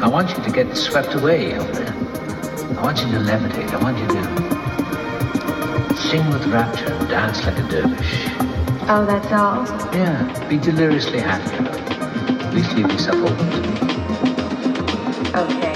I want you to get swept away up there. I want you to levitate. I want you to sing with rapture and dance like a dervish. Oh, that's all? Yeah, be deliriously happy. Please leave yourself open to me. Okay.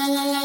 la la la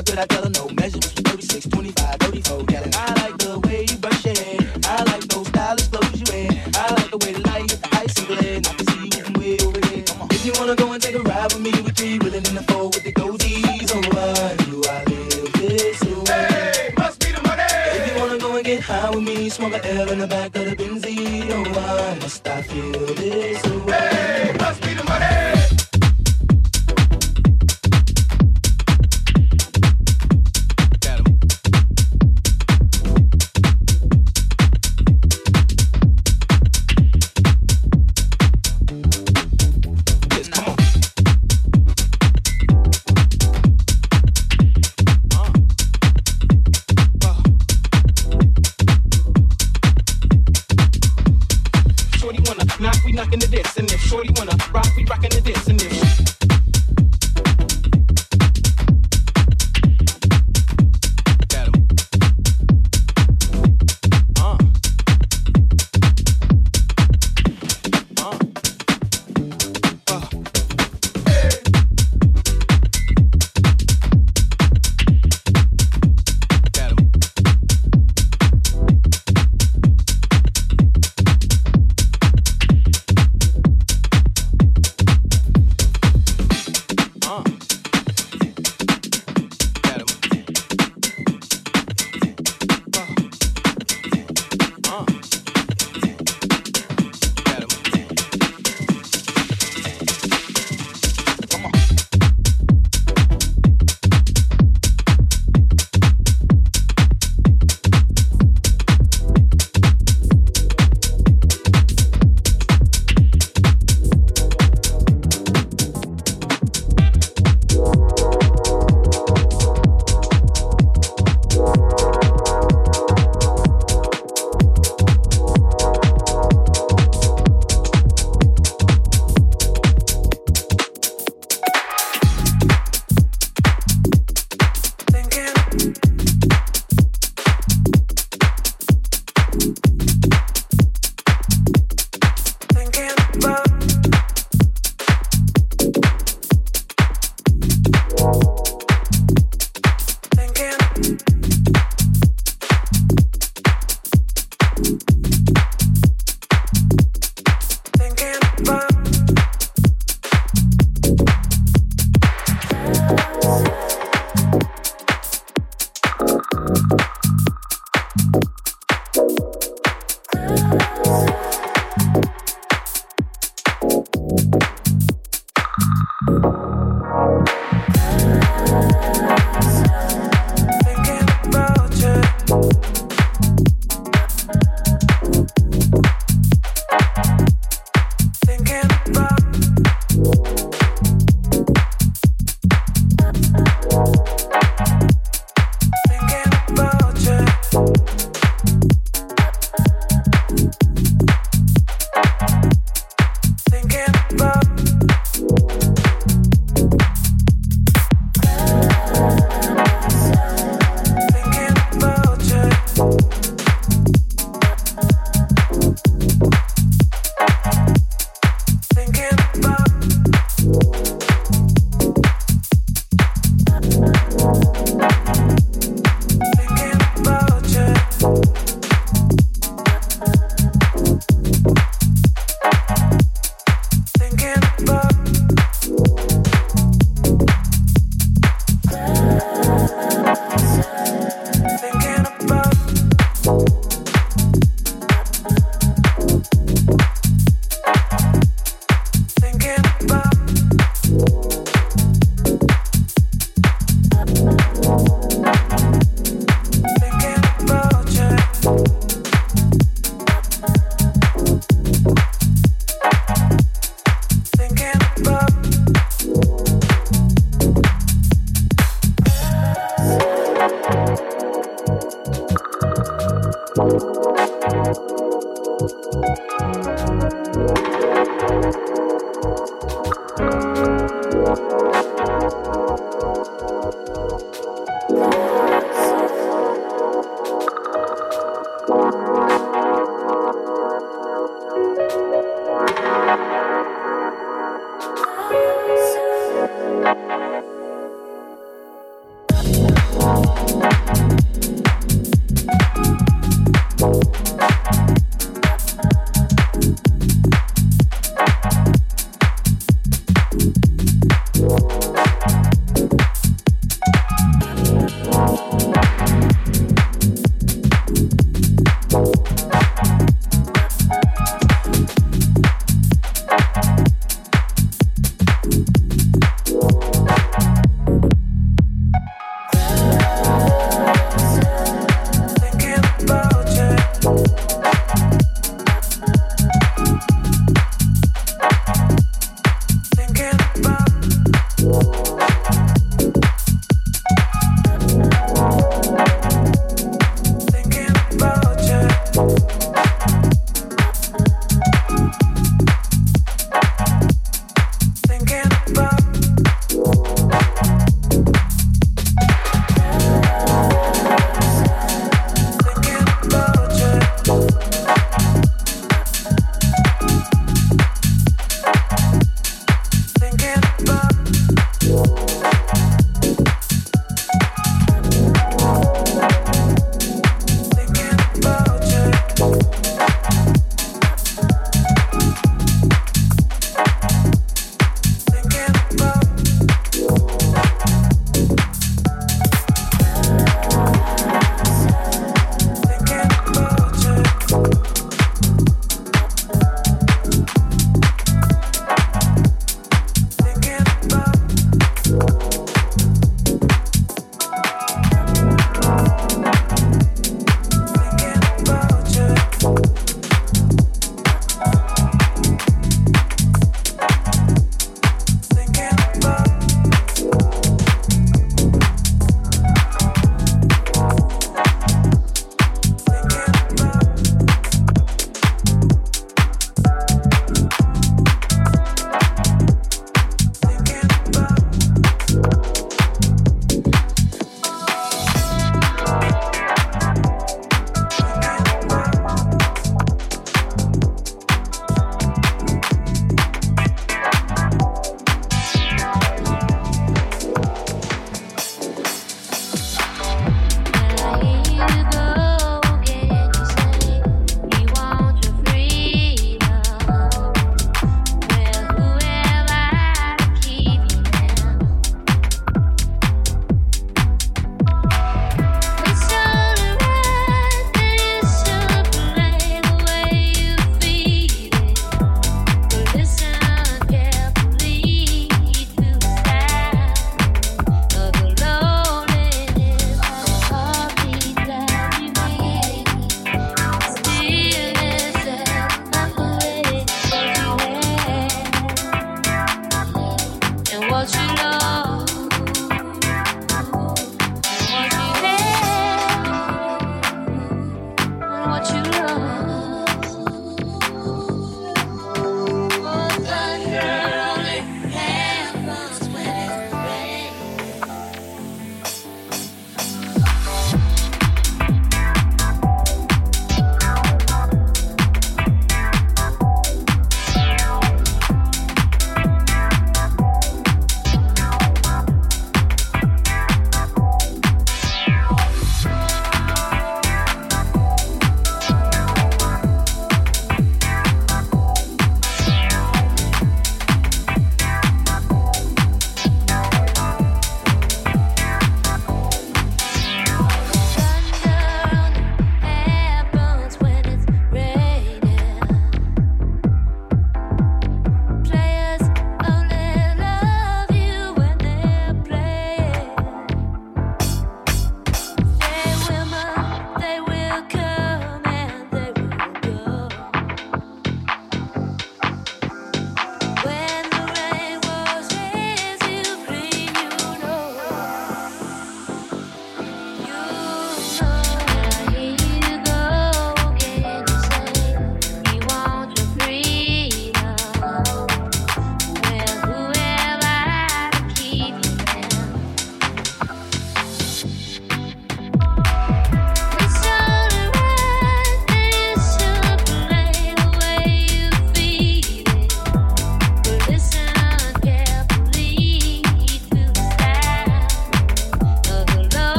I could have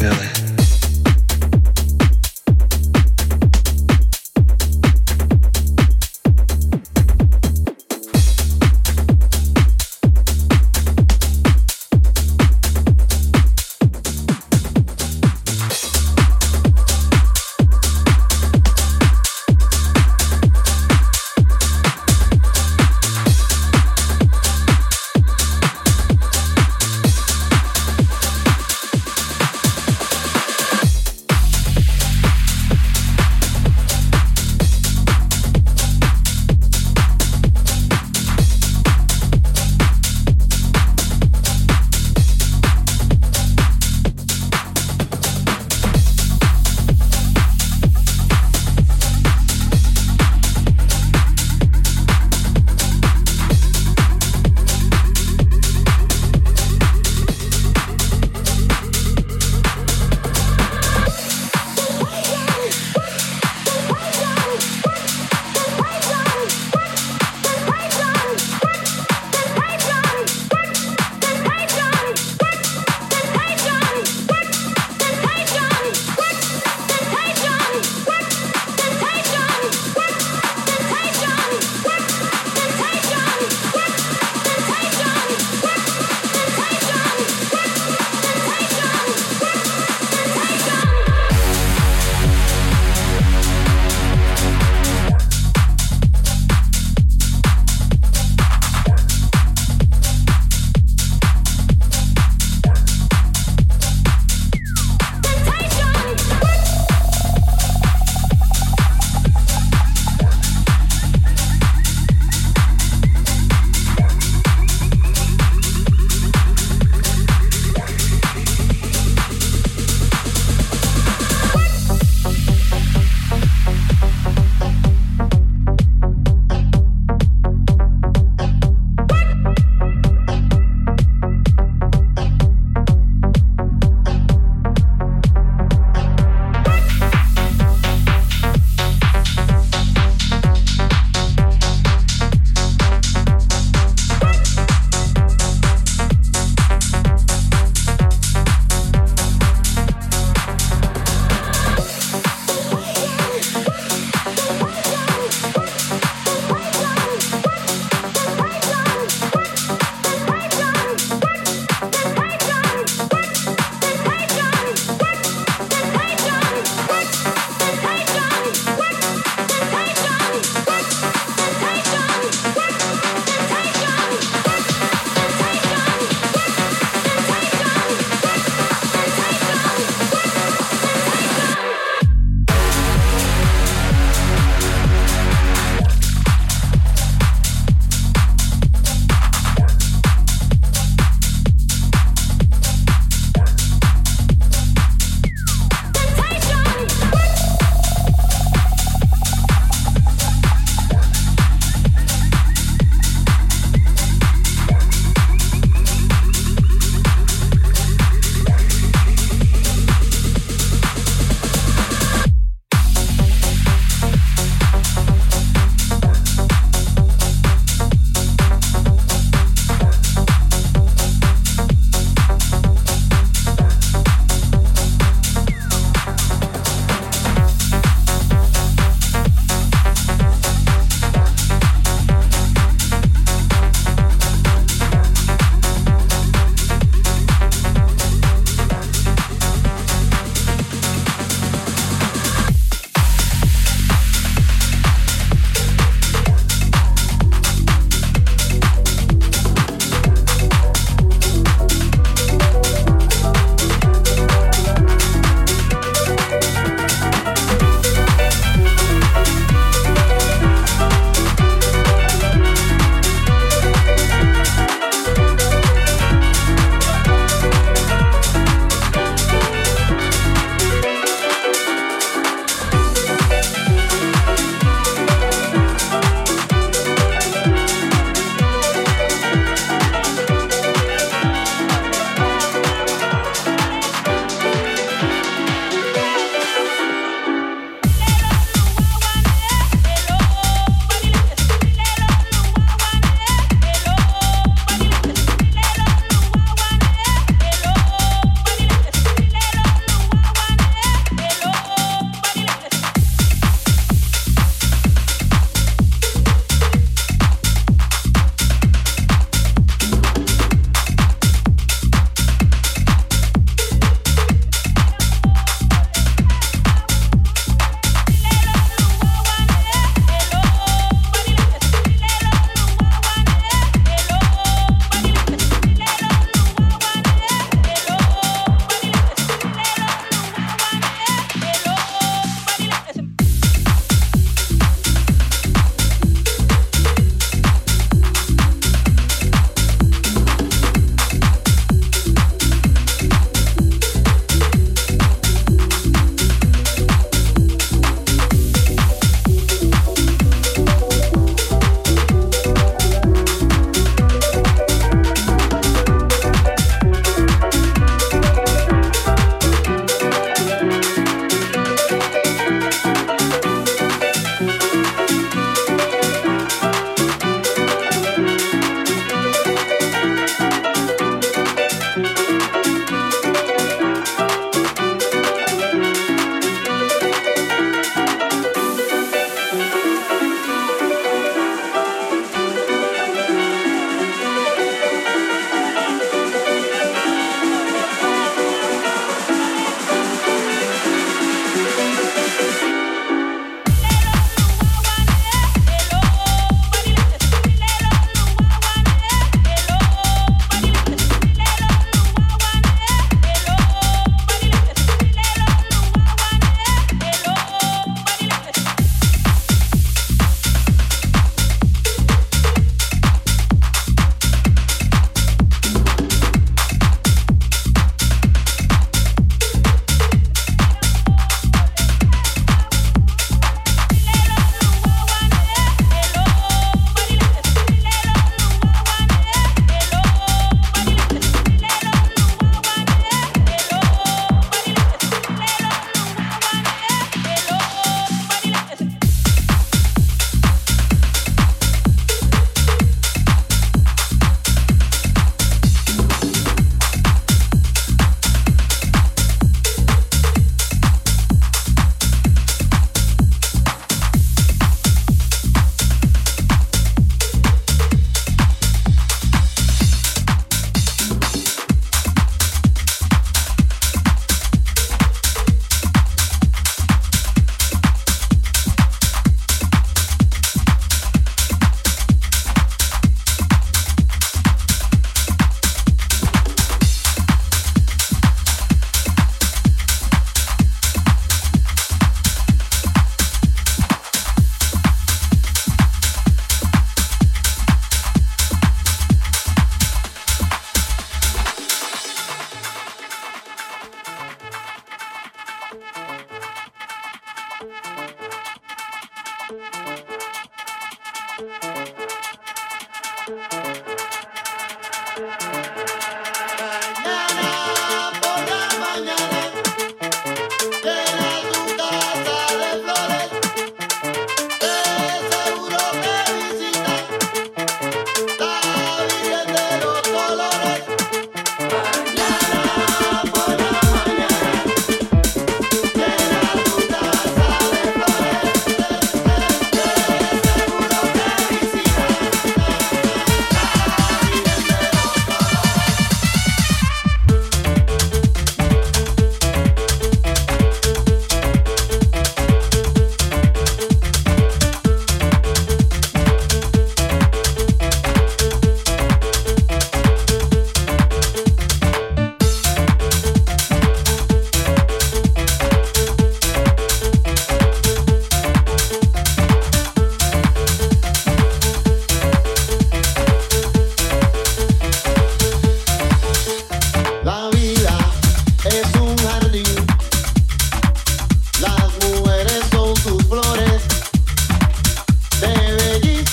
feel it.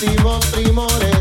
últimos primores.